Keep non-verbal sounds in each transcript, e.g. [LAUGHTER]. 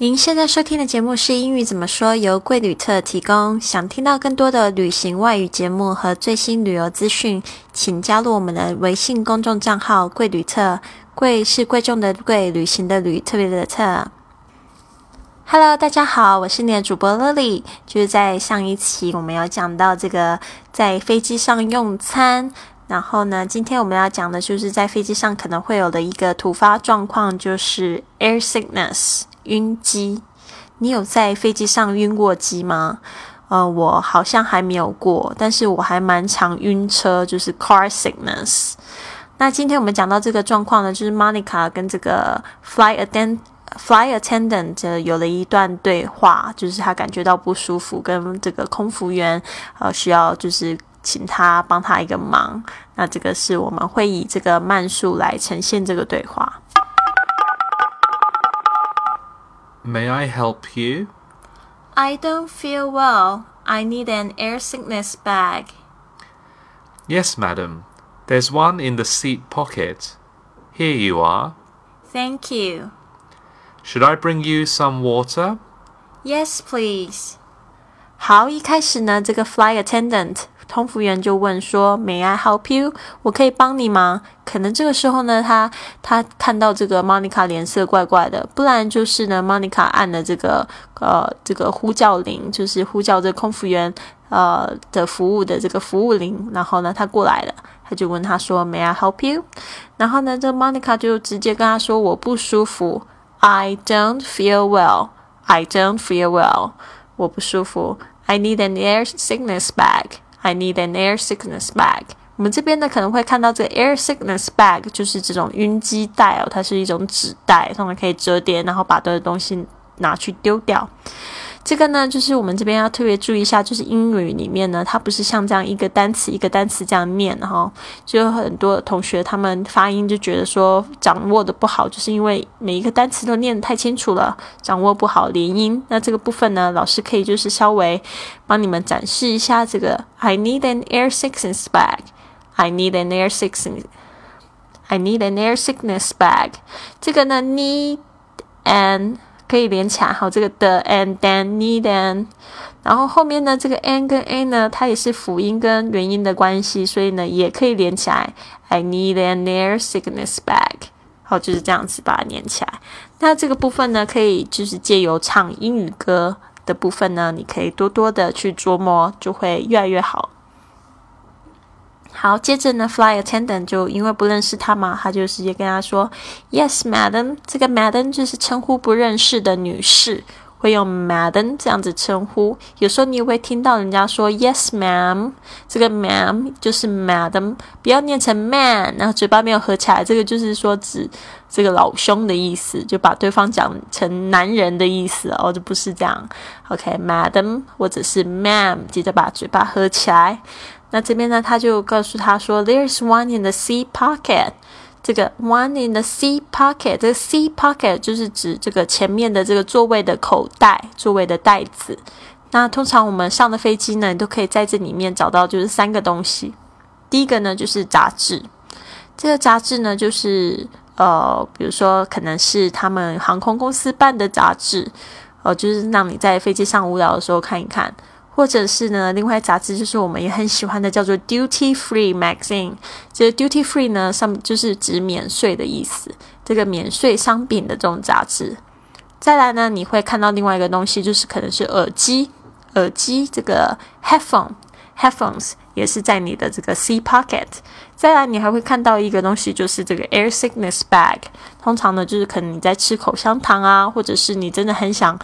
您现在收听的节目是英语怎么说，由贵旅特提供。想听到更多的旅行外语节目和最新旅游资讯，请加入我们的微信公众账号“贵旅特”。贵是贵重的贵，旅行的旅，特别的特。Hello，大家好，我是你的主播 Lily。就是在上一期我们有讲到这个在飞机上用餐，然后呢，今天我们要讲的就是在飞机上可能会有的一个突发状况，就是 air sickness。晕机，你有在飞机上晕过机吗？呃，我好像还没有过，但是我还蛮常晕车，就是 car sickness。那今天我们讲到这个状况呢，就是 Monica 跟这个 fly attend fly attendant 有了一段对话，就是他感觉到不舒服，跟这个空服员呃需要就是请他帮他一个忙。那这个是我们会以这个慢速来呈现这个对话。May I help you? I don't feel well. I need an air sickness bag. Yes, madam. There's one in the seat pocket. Here you are. Thank you. Should I bring you some water? Yes, please. 好，一开始呢，这个 fly attendant 空服员就问说：“May I help you？我可以帮你吗？”可能这个时候呢，他他看到这个 Monica 脸色怪怪的，不然就是呢，Monica 按了这个呃这个呼叫铃，就是呼叫这空服员呃的服务的这个服务铃，然后呢，他过来了，他就问他说：“May I help you？” 然后呢，这 Monica 就直接跟他说：“我不舒服，I don't feel well，I don't feel well，我不舒服，I need an air sickness bag。” I need an air sickness bag。我们这边呢可能会看到这个 air sickness bag，就是这种晕机袋哦，它是一种纸袋，上面可以折叠，然后把这个东西拿去丢掉。这个呢，就是我们这边要特别注意一下，就是英语里面呢，它不是像这样一个单词一个单词这样念哈，就有很多同学他们发音就觉得说掌握的不好，就是因为每一个单词都念得太清楚了，掌握不好连音。那这个部分呢，老师可以就是稍微帮你们展示一下这个 I need an air sickness bag. I need an air sickness. I need an air sickness bag. 这个呢，need an 可以连起来，好，这个的 and then need and，然后后面呢，这个 n 跟 a 呢，它也是辅音跟元音的关系，所以呢，也可以连起来。I need an air sickness bag，好，就是这样子把它连起来。那这个部分呢，可以就是借由唱英语歌的部分呢，你可以多多的去琢磨，就会越来越好。好，接着呢，fly attendant 就因为不认识他嘛，他就直接跟他说，Yes, madam。这个 madam 就是称呼不认识的女士，会用 madam 这样子称呼。有时候你也会听到人家说 Yes, ma'am。这个 ma'am 就是 madam，不要念成 man，然后嘴巴没有合起来，这个就是说指这个老兄的意思，就把对方讲成男人的意思哦，就不是这样。OK，madam 或者是 ma'am，记得把嘴巴合起来。那这边呢，他就告诉他说，There's one in the sea pocket。这个 one in the sea pocket，这个 sea pocket 就是指这个前面的这个座位的口袋，座位的袋子。那通常我们上的飞机呢，你都可以在这里面找到就是三个东西。第一个呢就是杂志，这个杂志呢就是呃，比如说可能是他们航空公司办的杂志，呃，就是让你在飞机上无聊的时候看一看。或者是呢，另外杂志就是我们也很喜欢的，叫做 Duty Free Magazine。这个 Duty Free 呢，上就是指免税的意思，这个免税商品的这种杂志。再来呢，你会看到另外一个东西，就是可能是耳机，耳机这个 headphone，headphones。也是在你的这个 C pocket。再来，你还会看到一个东西，就是这个 air sickness bag。通常呢，就是可能你在吃口香糖啊，或者是你真的很想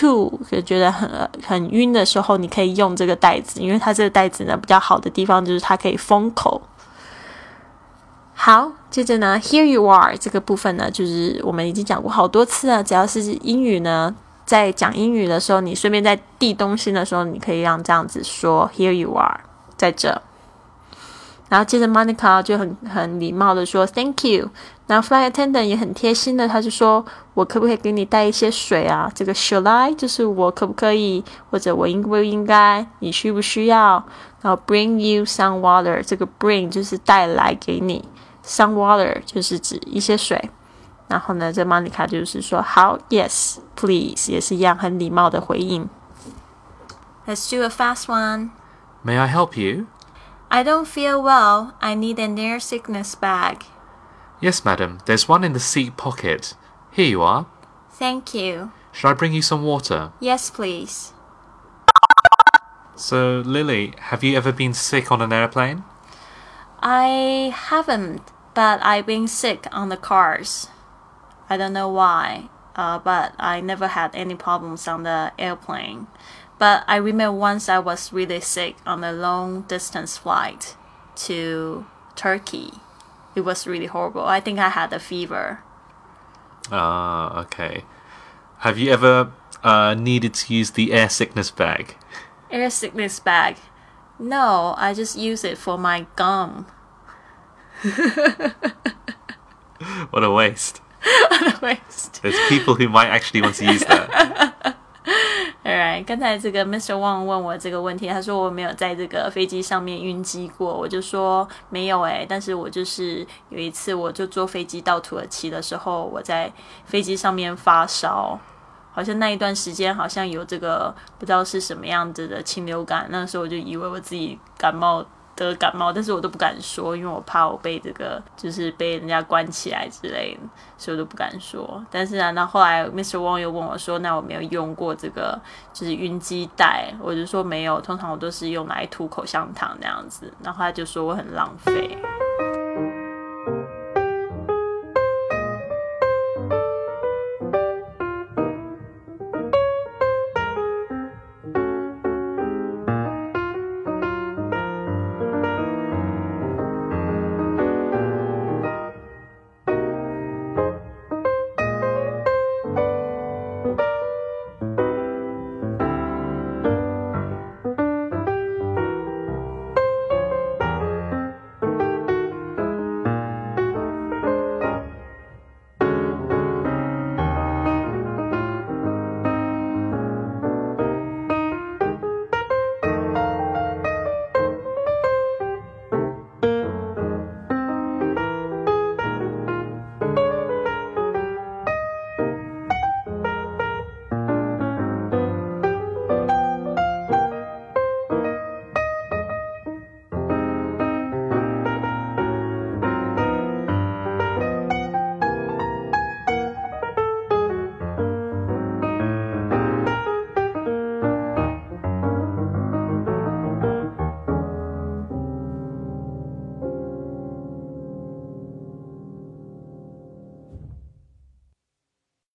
吐，就觉得很很晕的时候，你可以用这个袋子，因为它这个袋子呢比较好的地方就是它可以封口。好，接着呢，Here you are 这个部分呢，就是我们已经讲过好多次了。只要是英语呢，在讲英语的时候，你顺便在递东西的时候，你可以让这样子说 Here you are。在这，然后接着 Monica 就很很礼貌的说 Thank you。然后 Flight Attendant 也很贴心的，他就说我可不可以给你带一些水啊？这个 Should I 就是我可不可以，或者我应不应该？你需不需要？然后 Bring you some water。这个 Bring 就是带来给你，some water 就是指一些水。然后呢，这 Monica 就是说好，Yes, please，也是一样很礼貌的回应。Let's do a fast one. May I help you? I don't feel well. I need an air sickness bag. Yes, madam. There's one in the seat pocket. Here you are. Thank you. Shall I bring you some water? Yes, please. So, Lily, have you ever been sick on an airplane? I haven't, but I've been sick on the cars. I don't know why, uh, but I never had any problems on the airplane. But I remember once I was really sick on a long distance flight to Turkey. It was really horrible. I think I had a fever. Ah, okay. Have you ever uh, needed to use the air sickness bag? Air sickness bag. No, I just use it for my gum. [LAUGHS] What a waste. [LAUGHS] What a waste. There's people who might actually want to use that. [LAUGHS] 刚才这个 Mr. Wang 问我这个问题，他说我没有在这个飞机上面晕机过，我就说没有诶、但是我就是有一次，我就坐飞机到土耳其的时候，我在飞机上面发烧，好像那一段时间好像有这个不知道是什么样子的禽流感，那时候我就以为我自己感冒。得感冒，但是我都不敢说，因为我怕我被这个就是被人家关起来之类的，所以我都不敢说。但是啊，那后来 Mr. Wong 又问我说：“那我没有用过这个就是晕机袋？”我就说没有，通常我都是用来涂口香糖那样子。然后他就说我很浪费。